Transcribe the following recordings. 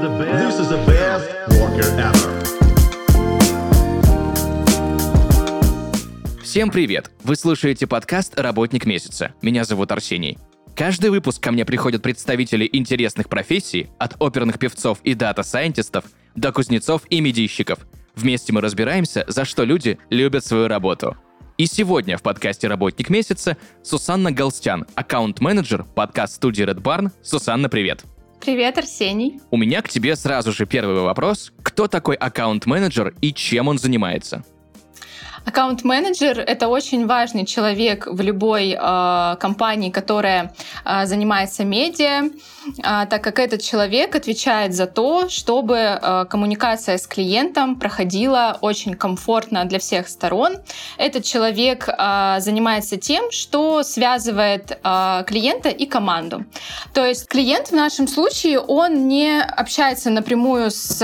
this is the best Walker ever. Всем привет! Вы слушаете подкаст «Работник месяца». Меня зовут Арсений. Каждый выпуск ко мне приходят представители интересных профессий, от оперных певцов и дата-сайентистов до кузнецов и медийщиков. Вместе мы разбираемся, за что люди любят свою работу. И сегодня в подкасте «Работник месяца» Сусанна Галстян, аккаунт-менеджер подкаст-студии Red Barn. Сусанна, привет! Привет, Арсений. У меня к тебе сразу же первый вопрос. Кто такой аккаунт-менеджер и чем он занимается? Аккаунт-менеджер — это очень важный человек в любой э, компании, которая э, занимается медиа, э, так как этот человек отвечает за то, чтобы э, коммуникация с клиентом проходила очень комфортно для всех сторон. Этот человек э, занимается тем, что связывает э, клиента и команду. То есть клиент в нашем случае, он не общается напрямую с,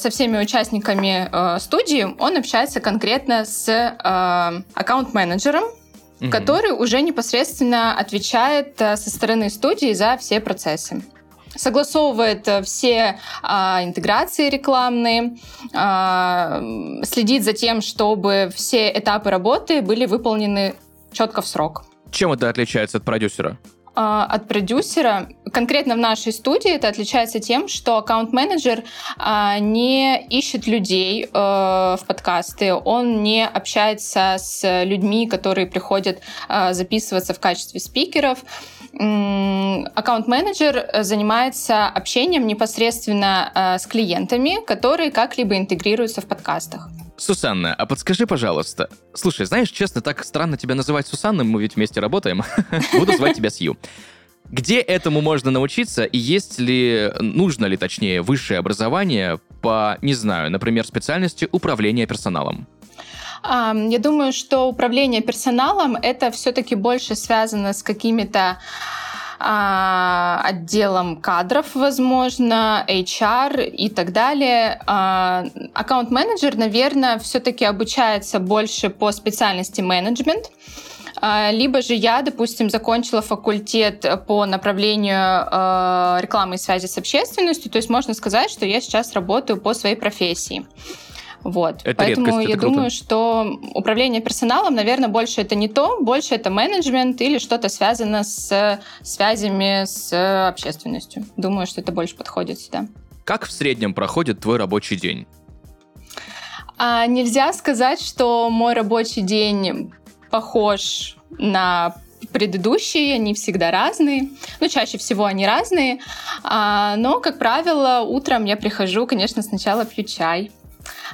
со всеми участниками э, студии, он общается конкретно с э, аккаунт-менеджером, угу. который уже непосредственно отвечает э, со стороны студии за все процессы согласовывает э, все а, интеграции рекламные, а, следит за тем, чтобы все этапы работы были выполнены четко в срок. Чем это отличается от продюсера? А, от продюсера. Конкретно в нашей студии это отличается тем, что аккаунт-менеджер а, не ищет людей э, в подкасты, он не общается с людьми, которые приходят а, записываться в качестве спикеров. Аккаунт-менеджер занимается общением непосредственно с клиентами, которые как-либо интегрируются в подкастах. Сусанна, а подскажи, пожалуйста. Слушай, знаешь, честно, так странно тебя называть Сусанной, мы ведь вместе работаем. Буду звать тебя Сью. Где этому можно научиться и есть ли, нужно ли, точнее, высшее образование по, не знаю, например, специальности управления персоналом? Я думаю, что управление персоналом это все-таки больше связано с какими-то отделом кадров, возможно, HR и так далее. А, аккаунт-менеджер, наверное, все-таки обучается больше по специальности менеджмент. А, либо же я, допустим, закончила факультет по направлению рекламы и связи с общественностью, то есть можно сказать, что я сейчас работаю по своей профессии. Вот. Это Поэтому редкость, я это думаю, круто. что управление персоналом, наверное, больше это не то, больше это менеджмент или что-то связано с связями с общественностью. Думаю, что это больше подходит сюда. Как в среднем проходит твой рабочий день? А, нельзя сказать, что мой рабочий день похож на предыдущие, они всегда разные. Ну, чаще всего они разные. А, но, как правило, утром я прихожу, конечно, сначала пью чай,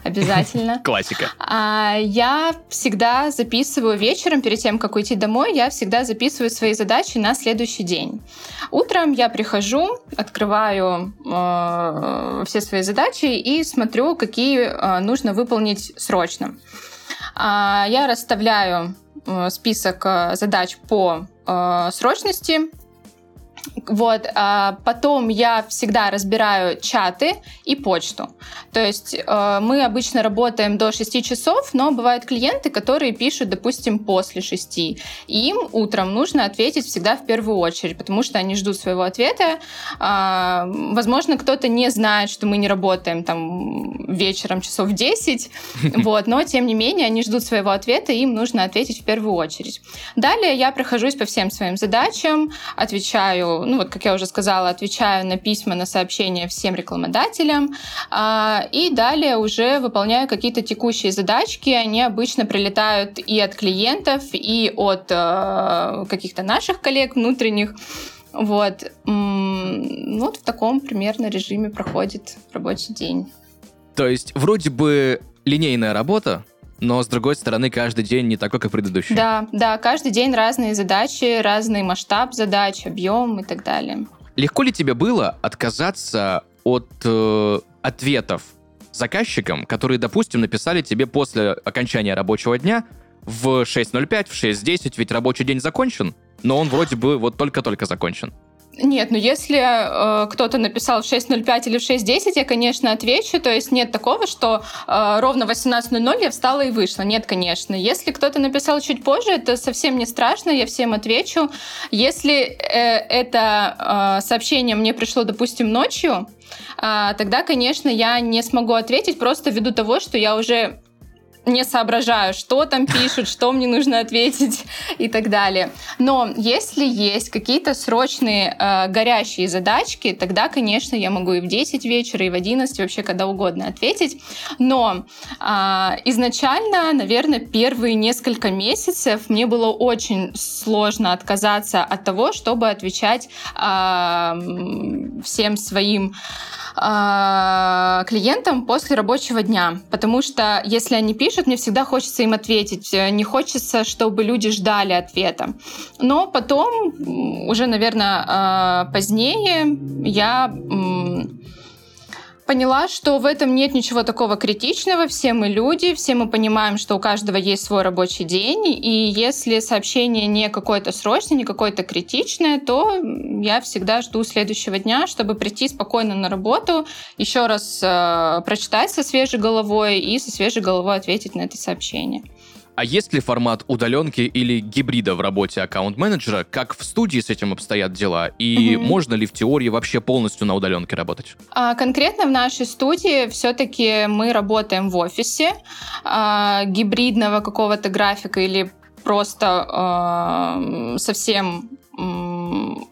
обязательно. Классика. А, я всегда записываю вечером, перед тем, как уйти домой, я всегда записываю свои задачи на следующий день. Утром я прихожу, открываю э, все свои задачи и смотрю, какие э, нужно выполнить срочно. А, я расставляю э, список э, задач по э, срочности, вот, а потом я всегда разбираю чаты и почту. То есть э, мы обычно работаем до 6 часов, но бывают клиенты, которые пишут, допустим, после 6. И им утром нужно ответить всегда в первую очередь, потому что они ждут своего ответа. Э, возможно, кто-то не знает, что мы не работаем там вечером часов 10, вот, но тем не менее они ждут своего ответа, и им нужно ответить в первую очередь. Далее я прохожусь по всем своим задачам, отвечаю ну вот, как я уже сказала, отвечаю на письма, на сообщения всем рекламодателям, а, и далее уже выполняю какие-то текущие задачки. Они обычно прилетают и от клиентов, и от э, каких-то наших коллег внутренних. Вот. Вот в таком примерно режиме проходит рабочий день. То есть вроде бы линейная работа, но с другой стороны каждый день не такой, как предыдущий. Да, да, каждый день разные задачи, разный масштаб задач, объем и так далее. Легко ли тебе было отказаться от э, ответов заказчикам, которые, допустим, написали тебе после окончания рабочего дня в 6.05, в 6.10, ведь рабочий день закончен, но он вроде бы вот только-только закончен? Нет, ну если э, кто-то написал в 6.05 или в 6.10, я, конечно, отвечу. То есть нет такого, что э, ровно в 18.00 я встала и вышла. Нет, конечно. Если кто-то написал чуть позже, это совсем не страшно, я всем отвечу. Если э, это э, сообщение мне пришло, допустим, ночью, э, тогда, конечно, я не смогу ответить просто ввиду того, что я уже не соображаю, что там пишут, что мне нужно ответить и так далее. Но если есть какие-то срочные э, горящие задачки, тогда, конечно, я могу и в 10 вечера, и в 11, вообще когда угодно ответить. Но э, изначально, наверное, первые несколько месяцев мне было очень сложно отказаться от того, чтобы отвечать э, всем своим э, клиентам после рабочего дня. Потому что если они пишут, мне всегда хочется им ответить. Не хочется, чтобы люди ждали ответа. Но потом, уже, наверное, э, позднее, я поняла, что в этом нет ничего такого критичного. Все мы люди, все мы понимаем, что у каждого есть свой рабочий день. И если сообщение не какое-то срочное, не какое-то критичное, то я всегда жду следующего дня, чтобы прийти спокойно на работу, еще раз э, прочитать со свежей головой и со свежей головой ответить на это сообщение. А есть ли формат удаленки или гибрида в работе аккаунт-менеджера? Как в студии с этим обстоят дела? И угу. можно ли в теории вообще полностью на удаленке работать? А, конкретно в нашей студии все-таки мы работаем в офисе. А, гибридного какого-то графика или просто э, совсем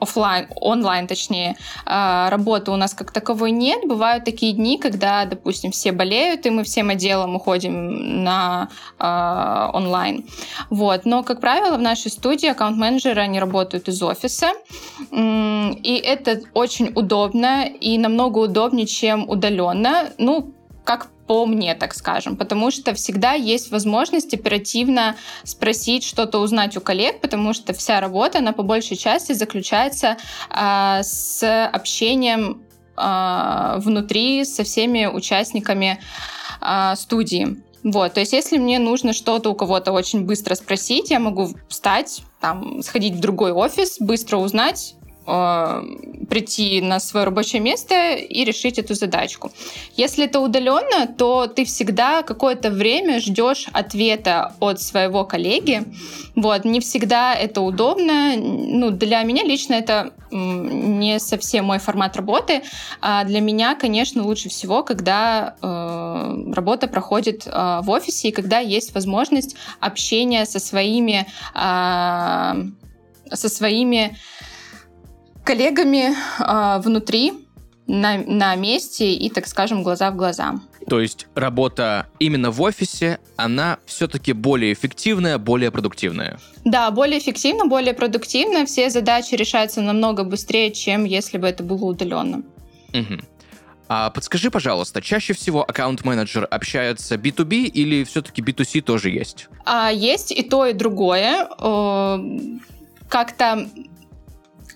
офлайн, онлайн, точнее, а, работы у нас как таковой нет. Бывают такие дни, когда, допустим, все болеют, и мы всем отделом уходим на э, онлайн. Вот. Но, как правило, в нашей студии аккаунт-менеджеры, они работают из офиса. И это очень удобно и намного удобнее, чем удаленно. Ну, как по мне, так скажем, потому что всегда есть возможность оперативно спросить, что-то узнать у коллег, потому что вся работа, она по большей части заключается э, с общением э, внутри со всеми участниками э, студии. Вот, то есть если мне нужно что-то у кого-то очень быстро спросить, я могу встать, там, сходить в другой офис, быстро узнать, прийти на свое рабочее место и решить эту задачку. Если это удаленно, то ты всегда какое-то время ждешь ответа от своего коллеги. Вот, не всегда это удобно. Ну, для меня лично это не совсем мой формат работы. А для меня, конечно, лучше всего, когда э, работа проходит э, в офисе и когда есть возможность общения со своими э, со своими коллегами э, внутри, на, на месте и, так скажем, глаза в глаза. То есть работа именно в офисе, она все-таки более эффективная, более продуктивная? Да, более эффективно, более продуктивно. Все задачи решаются намного быстрее, чем если бы это было удаленно. Угу. А подскажи, пожалуйста, чаще всего аккаунт-менеджер общается B2B или все-таки B2C тоже есть? А, есть и то, и другое. Э, как-то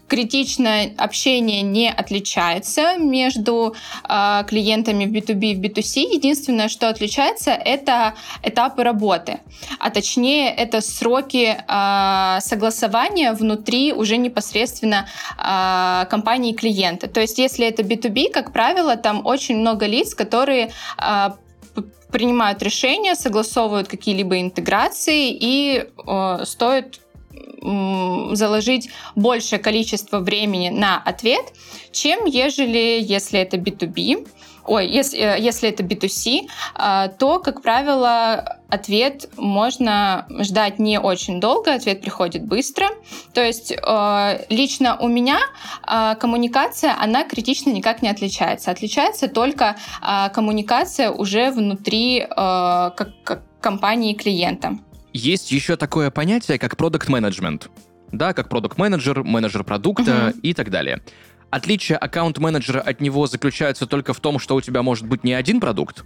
критичное общение не отличается между э, клиентами в B2B и в B2C. Единственное, что отличается, это этапы работы, а точнее это сроки э, согласования внутри уже непосредственно э, компании клиента. То есть если это B2B, как правило, там очень много лиц, которые э, принимают решения, согласовывают какие-либо интеграции и э, стоит заложить большее количество времени на ответ, чем ежели, если это B2B, ой, если, э, если это B2C, а, то, как правило, ответ можно ждать не очень долго, ответ приходит быстро. То есть э, лично у меня а, коммуникация, она критично никак не отличается. Отличается только коммуникация уже внутри э, компании клиента. Есть еще такое понятие, как продукт менеджмент Да, как продукт менеджер менеджер продукта uh-huh. и так далее. Отличие аккаунт-менеджера от него заключается только в том, что у тебя может быть не один продукт,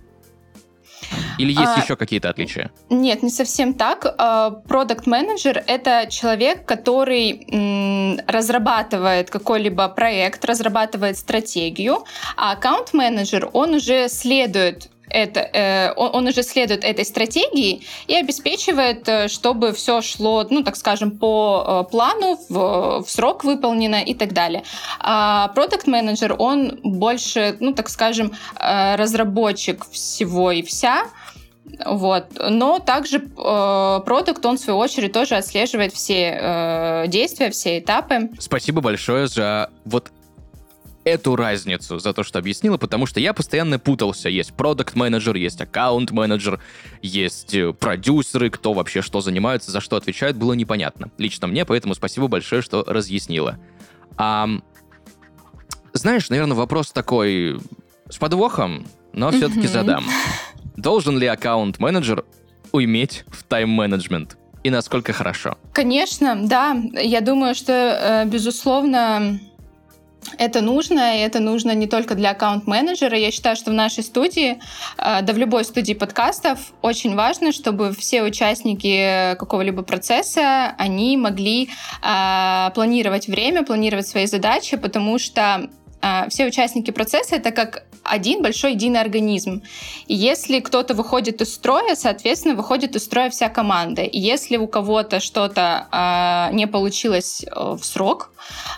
или есть а, еще какие-то отличия? Нет, не совсем так. Продукт менеджер это человек, который м, разрабатывает какой-либо проект, разрабатывает стратегию, а аккаунт менеджер он уже следует это, э, он, он уже следует этой стратегии и обеспечивает, э, чтобы все шло, ну, так скажем, по э, плану, в, в срок выполнено и так далее. А продукт менеджер он больше, ну, так скажем, э, разработчик всего и вся, вот. Но также э, продукт, он в свою очередь тоже отслеживает все э, действия, все этапы. Спасибо большое за вот эту разницу, за то, что объяснила, потому что я постоянно путался. Есть продукт менеджер есть аккаунт менеджер есть э, продюсеры, кто вообще что занимаются, за что отвечают, было непонятно. Лично мне, поэтому спасибо большое, что разъяснила. А, знаешь, наверное, вопрос такой с подвохом, но все-таки задам. Должен ли аккаунт-менеджер уметь в тайм-менеджмент? И насколько хорошо? Конечно, да. Я думаю, что, э, безусловно, это нужно, и это нужно не только для аккаунт-менеджера. Я считаю, что в нашей студии, э, да в любой студии подкастов, очень важно, чтобы все участники какого-либо процесса, они могли э, планировать время, планировать свои задачи, потому что все участники процесса это как один большой единый организм. И если кто-то выходит из строя, соответственно, выходит из строя вся команда. И если у кого-то что-то э, не получилось э, в срок,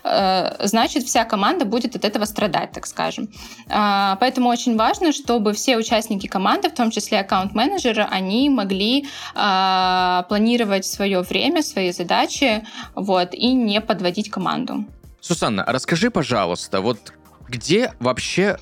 э, значит, вся команда будет от этого страдать, так скажем. Э, поэтому очень важно, чтобы все участники команды, в том числе аккаунт-менеджеры, они могли э, планировать свое время, свои задачи, вот, и не подводить команду. Сусанна, расскажи, пожалуйста, вот где вообще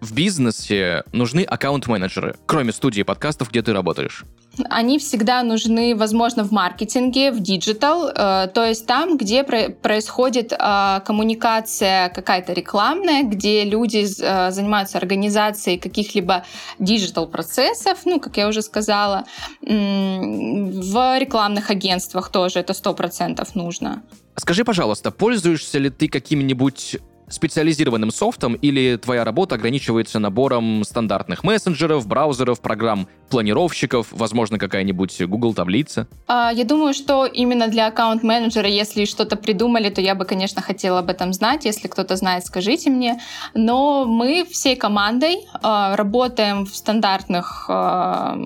в бизнесе нужны аккаунт-менеджеры, кроме студии подкастов, где ты работаешь? Они всегда нужны, возможно, в маркетинге, в digital, э, то есть там, где про- происходит э, коммуникация какая-то рекламная, где люди э, занимаются организацией каких-либо digital процессов, ну, как я уже сказала, в рекламных агентствах тоже это сто процентов нужно. Скажи, пожалуйста, пользуешься ли ты какими-нибудь специализированным софтом или твоя работа ограничивается набором стандартных мессенджеров, браузеров, программ планировщиков, возможно, какая-нибудь Google таблица? А, я думаю, что именно для аккаунт-менеджера, если что-то придумали, то я бы, конечно, хотела об этом знать. Если кто-то знает, скажите мне. Но мы всей командой а, работаем в стандартных а,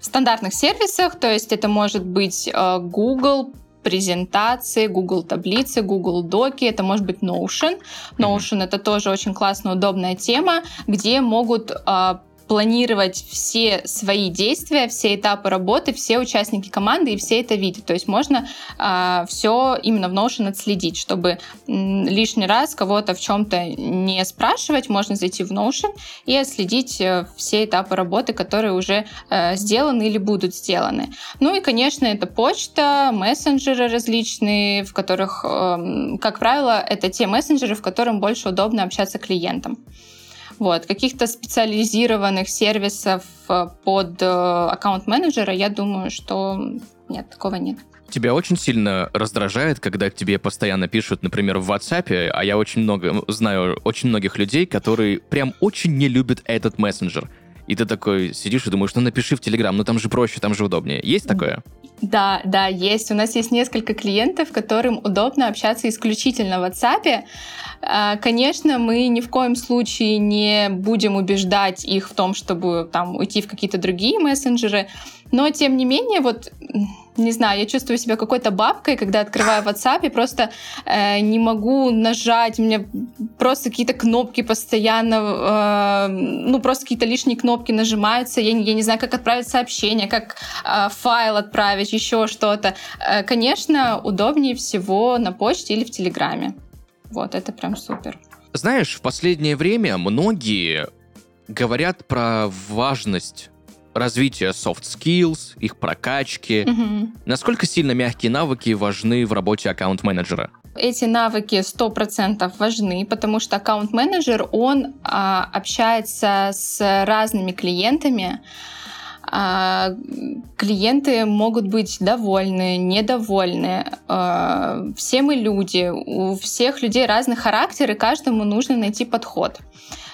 стандартных сервисах, то есть это может быть Google, презентации, Google таблицы, Google доки, это может быть Notion. Notion mm-hmm. это тоже очень классная, удобная тема, где могут а, планировать все свои действия, все этапы работы, все участники команды и все это видят. То есть можно э, а, все именно в Notion отследить, чтобы лишний раз кого-то в чем-то не спрашивать, можно зайти в Notion и отследить э, все этапы работы, которые уже э, сделаны или будут сделаны. Ну и, конечно, это почта, мессенджеры различные, в которых, э, как правило, это те мессенджеры, в которых больше удобно общаться клиентам. Вот. Каких-то специализированных сервисов э, под э, аккаунт-менеджера, я думаю, что нет, такого нет. Тебя очень сильно раздражает, когда к тебе постоянно пишут, например, в WhatsApp, а я очень много знаю очень многих людей, которые прям очень не любят этот мессенджер. И ты такой сидишь и думаешь, ну напиши в Телеграм, ну там же проще, там же удобнее. Есть такое? Да, да, есть. У нас есть несколько клиентов, которым удобно общаться исключительно в WhatsApp. А, конечно, мы ни в коем случае не будем убеждать их в том, чтобы там уйти в какие-то другие мессенджеры, но тем не менее, вот не знаю, я чувствую себя какой-то бабкой, когда открываю WhatsApp и просто э, не могу нажать, у меня просто какие-то кнопки постоянно, э, ну просто какие-то лишние кнопки нажимаются, я, я не знаю, как отправить сообщение, как э, файл отправить, еще что-то. Э, конечно, удобнее всего на почте или в Телеграме. Вот, это прям супер. Знаешь, в последнее время многие говорят про важность развития soft skills, их прокачки. Mm-hmm. Насколько сильно мягкие навыки важны в работе аккаунт-менеджера? Эти навыки 100% важны, потому что аккаунт-менеджер, он а, общается с разными клиентами, а, клиенты могут быть довольны, недовольны. А, все мы люди, у всех людей разный характер, и каждому нужно найти подход.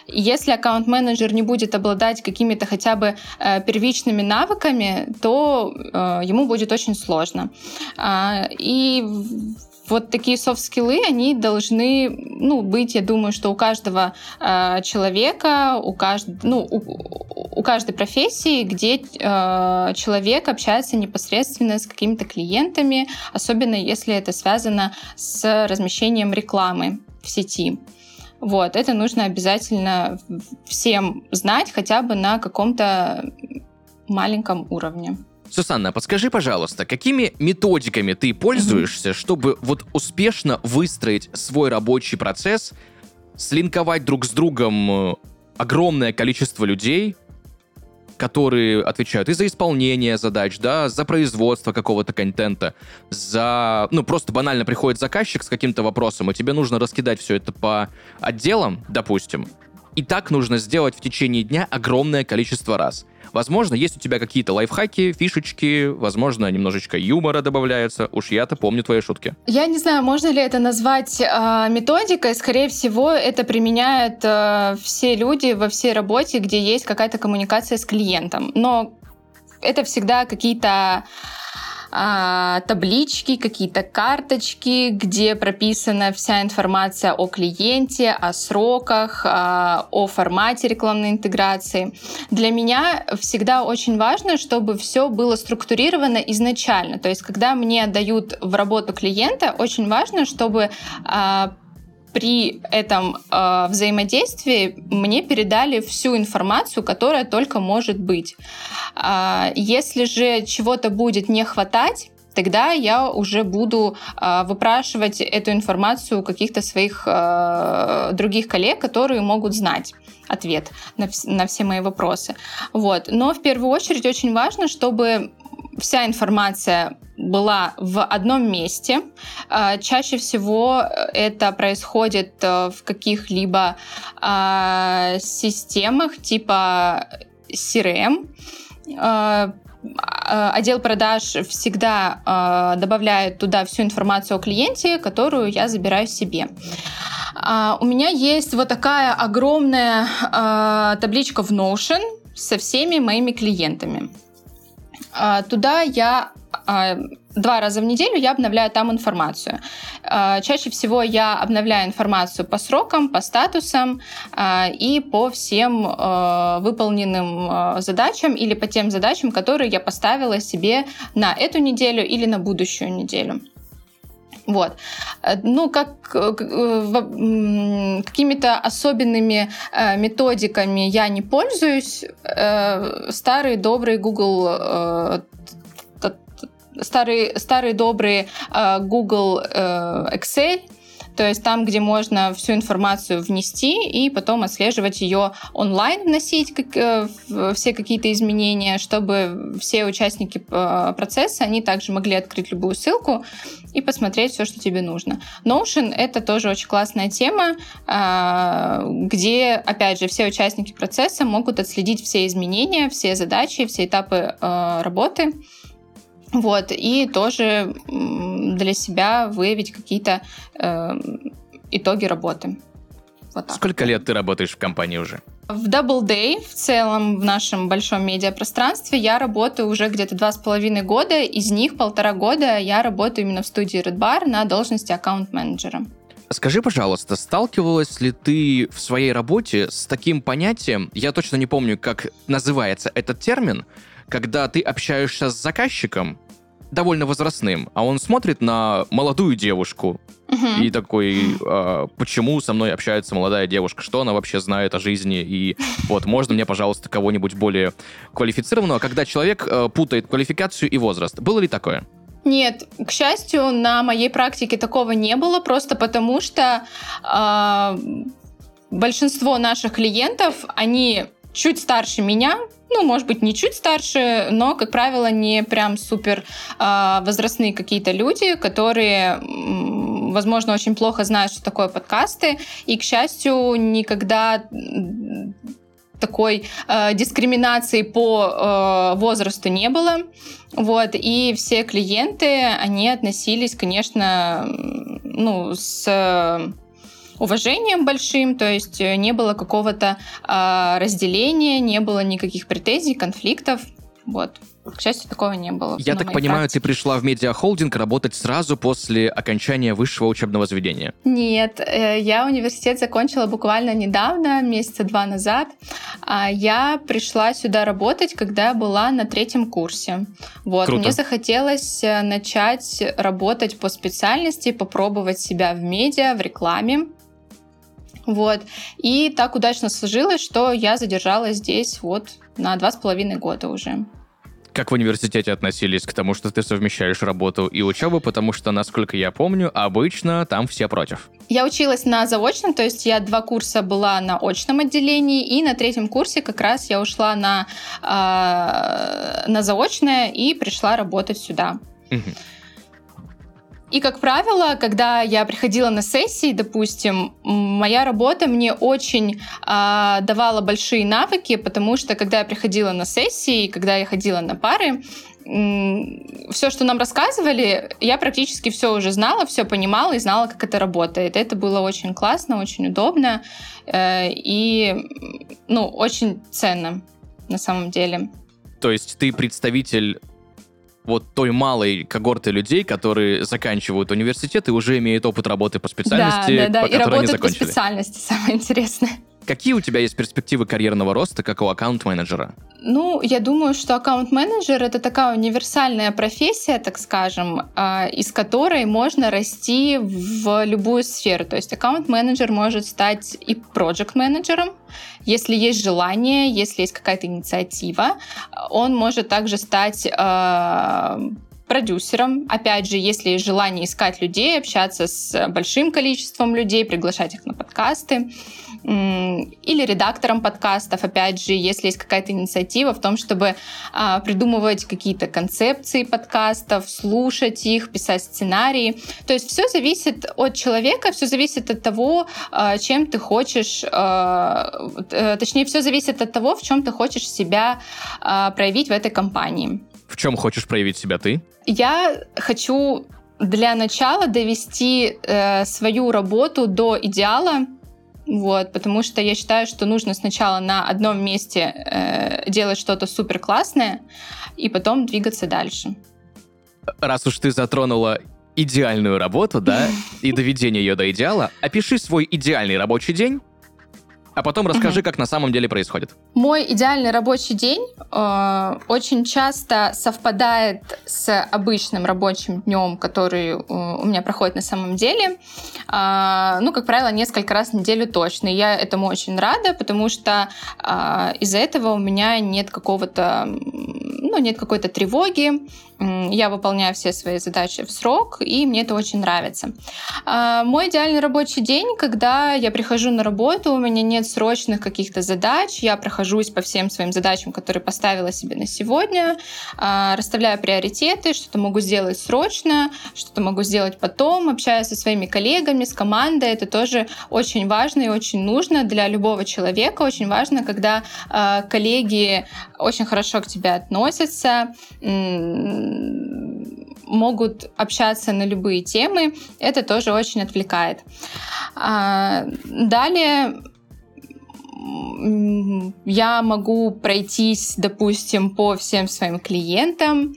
Если аккаунт-менеджер не будет обладать какими-то хотя бы э, первичными навыками, то э, ему будет очень сложно. Э, и вот такие софт-скиллы, они должны ну, быть, я думаю, что у каждого э, человека, у, кажд... ну, у, у каждой профессии, где э, человек общается непосредственно с какими-то клиентами, особенно если это связано с размещением рекламы в сети. Вот, это нужно обязательно всем знать хотя бы на каком-то маленьком уровне. Сусанна, подскажи, пожалуйста, какими методиками ты пользуешься, mm-hmm. чтобы вот успешно выстроить свой рабочий процесс, слинковать друг с другом э, огромное количество людей, которые отвечают и за исполнение задач, да, за производство какого-то контента, за... Ну, просто банально приходит заказчик с каким-то вопросом, и тебе нужно раскидать все это по отделам, допустим, и так нужно сделать в течение дня огромное количество раз. Возможно, есть у тебя какие-то лайфхаки, фишечки, возможно, немножечко юмора добавляется. Уж я-то помню твои шутки. Я не знаю, можно ли это назвать э, методикой. Скорее всего, это применяют э, все люди во всей работе, где есть какая-то коммуникация с клиентом. Но это всегда какие-то а, таблички, какие-то карточки, где прописана вся информация о клиенте, о сроках, а, о формате рекламной интеграции. Для меня всегда очень важно, чтобы все было структурировано изначально. То есть, когда мне дают в работу клиента, очень важно, чтобы а, при этом э, взаимодействии мне передали всю информацию, которая только может быть. Э, если же чего-то будет не хватать, тогда я уже буду э, выпрашивать эту информацию у каких-то своих э, других коллег, которые могут знать ответ на, на все мои вопросы. Вот. Но в первую очередь очень важно, чтобы вся информация была в одном месте. А, чаще всего это происходит э, в каких-либо а, системах типа CRM. А, отдел продаж всегда добавляет туда всю информацию о клиенте, которую я забираю себе. У меня есть вот такая огромная табличка в Notion со всеми моими клиентами. А, туда я а, два раза в неделю я обновляю там информацию. А, чаще всего я обновляю информацию по срокам, по статусам и по всем выполненным задачам или по тем задачам, которые я поставила себе на эту неделю или на будущую неделю. Вот. Ну, как э, э, какими-то особенными э, методиками я не пользуюсь. Старый добрый Google старый, старый добрый Google Excel — то есть там, где можно всю информацию внести и потом отслеживать ее онлайн, вносить как, э, все какие-то изменения, чтобы все участники э, процесса, они также могли открыть любую ссылку и посмотреть все, что тебе нужно. Notion — это тоже очень классная тема, э, где, опять же, все участники процесса могут отследить все изменения, все задачи, все этапы работы. Вот, и тоже для себя выявить какие-то э, итоги работы. Вот так. Сколько лет ты работаешь в компании уже? В Double Day, в целом в нашем большом медиапространстве, я работаю уже где-то два с половиной года. Из них полтора года я работаю именно в студии Red Bar на должности аккаунт-менеджера. Скажи, пожалуйста, сталкивалась ли ты в своей работе с таким понятием, я точно не помню, как называется этот термин, когда ты общаешься с заказчиком, довольно возрастным, а он смотрит на молодую девушку и такой, а, почему со мной общается молодая девушка, что она вообще знает о жизни, и вот, можно мне, пожалуйста, кого-нибудь более квалифицированного, когда человек а, путает квалификацию и возраст. Было ли такое? Нет, к счастью, на моей практике такого не было, просто потому что э, большинство наших клиентов, они чуть старше меня, ну, может быть, не чуть старше, но, как правило, не прям супер э, возрастные какие-то люди, которые, возможно, очень плохо знают, что такое подкасты, и, к счастью, никогда такой э, дискриминации по э, возрасту не было. Вот, и все клиенты, они относились, конечно, ну, с уважением большим, то есть э, не было какого-то э, разделения, не было никаких претензий, конфликтов. Вот. К счастью, такого не было. Я так понимаю, практике. ты пришла в медиахолдинг работать сразу после окончания высшего учебного заведения? Нет, э, я университет закончила буквально недавно, месяца два назад. А я пришла сюда работать, когда была на третьем курсе. Вот, Круто. мне захотелось э, начать работать по специальности, попробовать себя в медиа, в рекламе. Вот. И так удачно сложилось, что я задержалась здесь вот на два с половиной года уже. Как в университете относились к тому, что ты совмещаешь работу и учебу, потому что, насколько я помню, обычно там все против. Я училась на заочном, то есть я два курса была на очном отделении, и на третьем курсе как раз я ушла на, э, на заочное и пришла работать сюда. Угу. И, как правило, когда я приходила на сессии, допустим, моя работа мне очень э, давала большие навыки, потому что, когда я приходила на сессии, когда я ходила на пары, все, что нам рассказывали, я практически все уже знала, все понимала и знала, как это работает. Это было очень классно, очень удобно э, и, ну, очень ценно на самом деле. То есть ты представитель вот той малой когорты людей, которые заканчивают университет и уже имеют опыт работы по специальности, да, да, да. по и которой они закончили. по специальности, самое интересное. Какие у тебя есть перспективы карьерного роста, как у аккаунт-менеджера? Ну, я думаю, что аккаунт-менеджер — это такая универсальная профессия, так скажем, а, из которой можно расти в любую сферу. То есть аккаунт-менеджер может стать и проект-менеджером, если есть желание, если есть какая-то инициатива. Он может также стать а, продюсером. Опять же, если есть желание искать людей, общаться с большим количеством людей, приглашать их на подкасты или редактором подкастов, опять же, если есть какая-то инициатива в том, чтобы а, придумывать какие-то концепции подкастов, слушать их, писать сценарии. То есть все зависит от человека, все зависит от того, а, чем ты хочешь, а, э, точнее, все зависит от того, в чем ты хочешь себя а, проявить в этой компании. В чем хочешь проявить себя ты? Я хочу для начала довести э, свою работу до идеала, вот, потому что я считаю, что нужно сначала на одном месте э, делать что-то супер классное, и потом двигаться дальше. Раз уж ты затронула идеальную работу, да, и доведение ее до идеала, опиши свой идеальный рабочий день а потом расскажи, угу. как на самом деле происходит. Мой идеальный рабочий день э, очень часто совпадает с обычным рабочим днем, который э, у меня проходит на самом деле. Э, ну, как правило, несколько раз в неделю точно. И я этому очень рада, потому что э, из-за этого у меня нет какого-то, ну, нет какой-то тревоги. Я выполняю все свои задачи в срок, и мне это очень нравится. Э, мой идеальный рабочий день, когда я прихожу на работу, у меня нет нет срочных каких-то задач, я прохожусь по всем своим задачам, которые поставила себе на сегодня, а, расставляю приоритеты, что-то могу сделать срочно, что-то могу сделать потом, общаюсь со своими коллегами, с командой. Это тоже очень важно и очень нужно для любого человека. Очень важно, когда а, коллеги очень хорошо к тебе относятся, могут общаться на любые темы. Это тоже очень отвлекает. А, далее я могу пройтись, допустим, по всем своим клиентам,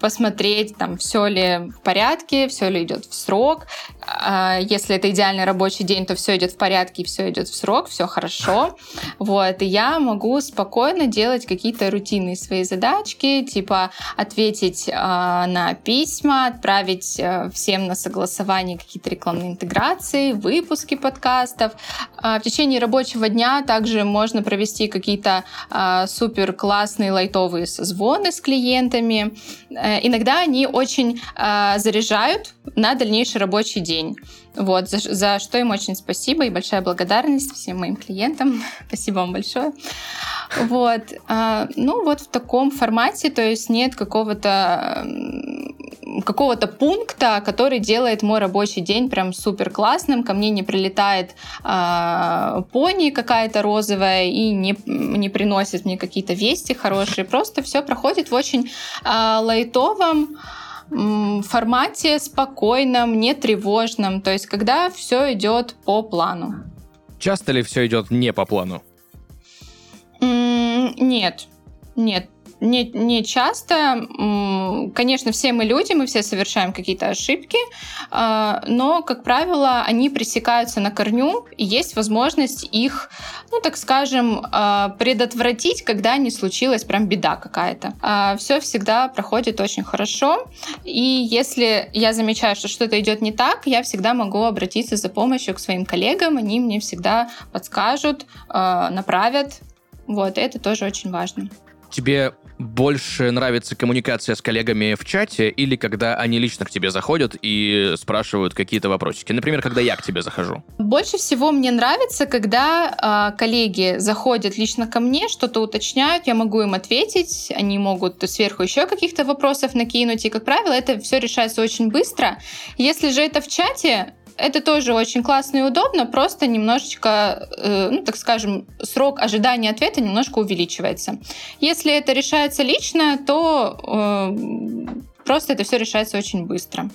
посмотреть, там, все ли в порядке, все ли идет в срок. А, если это идеальный рабочий день, то все идет в порядке все идет в срок, все хорошо. Вот, и я могу спокойно делать какие-то рутинные свои задачки, типа ответить э, на письма, отправить э, всем на согласование какие-то рекламные интеграции, выпуски подкастов. Э, в течение рабочего дня также можно провести какие-то супер классные лайтовые созвоны с клиентами, клиентами. Э, иногда они очень э, заряжают на дальнейший рабочий день. Вот, за, за что им очень спасибо и большая благодарность всем моим клиентам. спасибо вам большое. Вот. А, ну, вот в таком формате, то есть нет какого-то какого-то пункта, который делает мой рабочий день прям супер классным. Ко мне не прилетает э, пони какая-то розовая и не, не приносит мне какие-то вести хорошие. Просто все проходит в очень э, лайтовом формате, спокойном, не тревожном. То есть, когда все идет по плану. Часто ли все идет не по плану? Нет, нет. Не, не часто. Конечно, все мы люди, мы все совершаем какие-то ошибки, а, но, как правило, они пресекаются на корню, и есть возможность их, ну, так скажем, а, предотвратить, когда не случилась прям беда какая-то. А, все всегда проходит очень хорошо, и если я замечаю, что что-то идет не так, я всегда могу обратиться за помощью к своим коллегам, они мне всегда подскажут, направят, вот, это тоже очень важно. Тебе больше нравится коммуникация с коллегами в чате или когда они лично к тебе заходят и спрашивают какие-то вопросики? Например, когда я к тебе захожу. Больше всего мне нравится, когда э, коллеги заходят лично ко мне, что-то уточняют, я могу им ответить, они могут сверху еще каких-то вопросов накинуть, и, как правило, это все решается очень быстро. Если же это в чате, это тоже очень классно и удобно, просто немножечко, э, ну, так скажем, срок ожидания ответа немножко увеличивается. Если это решается лично, то э, просто это все решается очень быстро.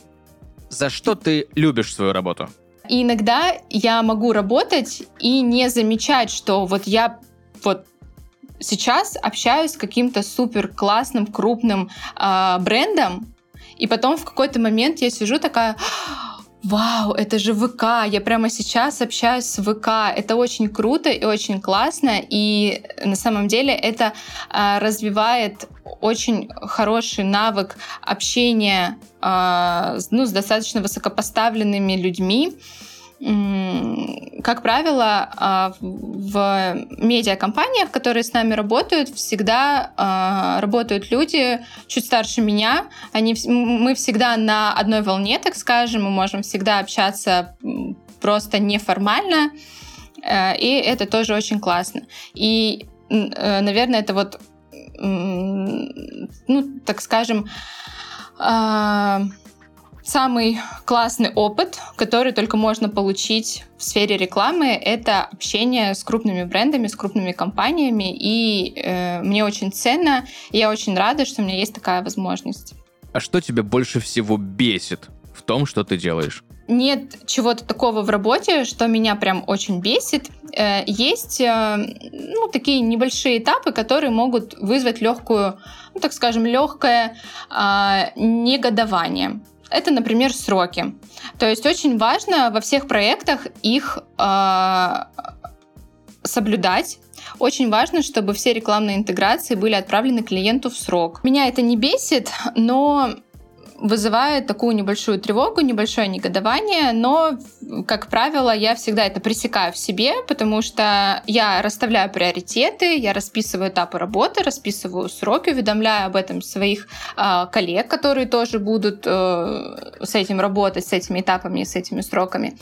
За что ты любишь свою работу? И иногда я могу работать и не замечать, что вот я вот сейчас общаюсь с каким-то супер классным крупным э, брендом, и потом в какой-то момент я сижу такая Вау, это же ВК, я прямо сейчас общаюсь с ВК. Это очень круто и очень классно, и на самом деле это а, развивает очень хороший навык общения а, ну, с достаточно высокопоставленными людьми как правило, а, в медиакомпаниях, которые с нами работают, всегда а, работают люди чуть старше меня. Они, мы всегда на одной волне, так скажем, мы можем всегда общаться просто неформально, э, и это тоже очень классно. И, э, наверное, это вот, ну, так скажем, а, Самый классный опыт, который только можно получить в сфере рекламы, это общение с крупными брендами, с крупными компаниями, и э, мне очень ценно, и я очень рада, что у меня есть такая возможность. А что тебя больше всего бесит в том, что ты делаешь? нет чего-то такого в работе, что меня прям очень бесит. Э, есть э, ну, такие небольшие этапы, которые могут вызвать легкую, ну, так скажем, легкое а, негодование. Это, например, сроки. То есть очень важно во всех проектах их э, соблюдать. Очень важно, чтобы все рекламные интеграции были отправлены клиенту в срок. Меня это не бесит, но вызывает такую небольшую тревогу, небольшое негодование, но, как правило, я всегда это пресекаю в себе, потому что я расставляю приоритеты, я расписываю этапы работы, расписываю сроки, уведомляю об этом своих э, коллег, которые тоже будут э, с этим работать, с этими этапами, с этими сроками.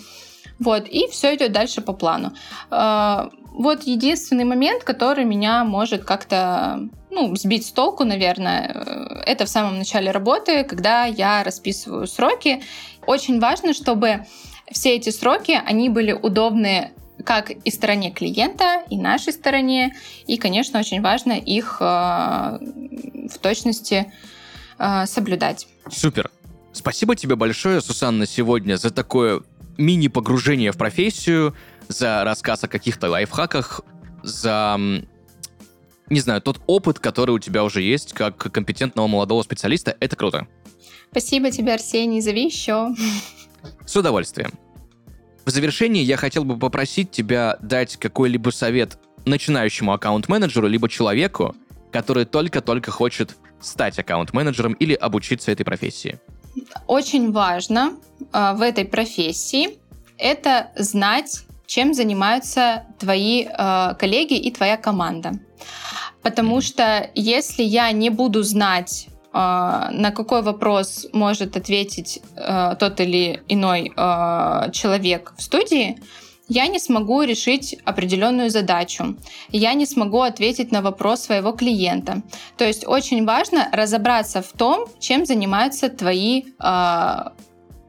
Вот, и все идет дальше по плану. Э, вот единственный момент, который меня может как-то ну, сбить с толку, наверное, э, это в самом начале работы, когда я расписываю сроки. Очень важно, чтобы все эти сроки, они были удобны как и стороне клиента, и нашей стороне. И, конечно, очень важно их э, в точности э, соблюдать. Супер. Спасибо тебе большое, Сусанна, сегодня за такое мини-погружение в профессию, за рассказ о каких-то лайфхаках, за не знаю, тот опыт, который у тебя уже есть как компетентного молодого специалиста, это круто. Спасибо тебе, Арсений, зови еще. С удовольствием. В завершении я хотел бы попросить тебя дать какой-либо совет начинающему аккаунт-менеджеру, либо человеку, который только-только хочет стать аккаунт-менеджером или обучиться этой профессии. Очень важно э, в этой профессии это знать, чем занимаются твои э, коллеги и твоя команда. Потому что если я не буду знать, э, на какой вопрос может ответить э, тот или иной э, человек в студии, я не смогу решить определенную задачу. Я не смогу ответить на вопрос своего клиента. То есть очень важно разобраться в том, чем занимаются твои э,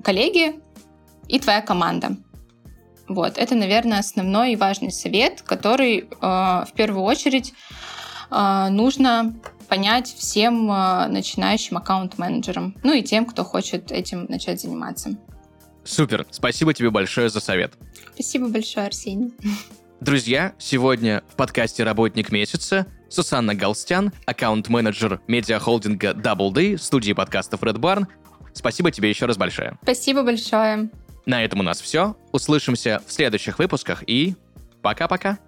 коллеги и твоя команда. Вот, это, наверное, основной и важный совет, который э, в первую очередь а, нужно понять всем а, начинающим аккаунт-менеджерам, ну и тем, кто хочет этим начать заниматься. Супер, спасибо тебе большое за совет. Спасибо большое, Арсений. Друзья, сегодня в подкасте «Работник месяца» Сусанна Галстян, аккаунт-менеджер медиахолдинга Double D, студии подкастов Red Barn. Спасибо тебе еще раз большое. Спасибо большое. На этом у нас все. Услышимся в следующих выпусках и пока-пока.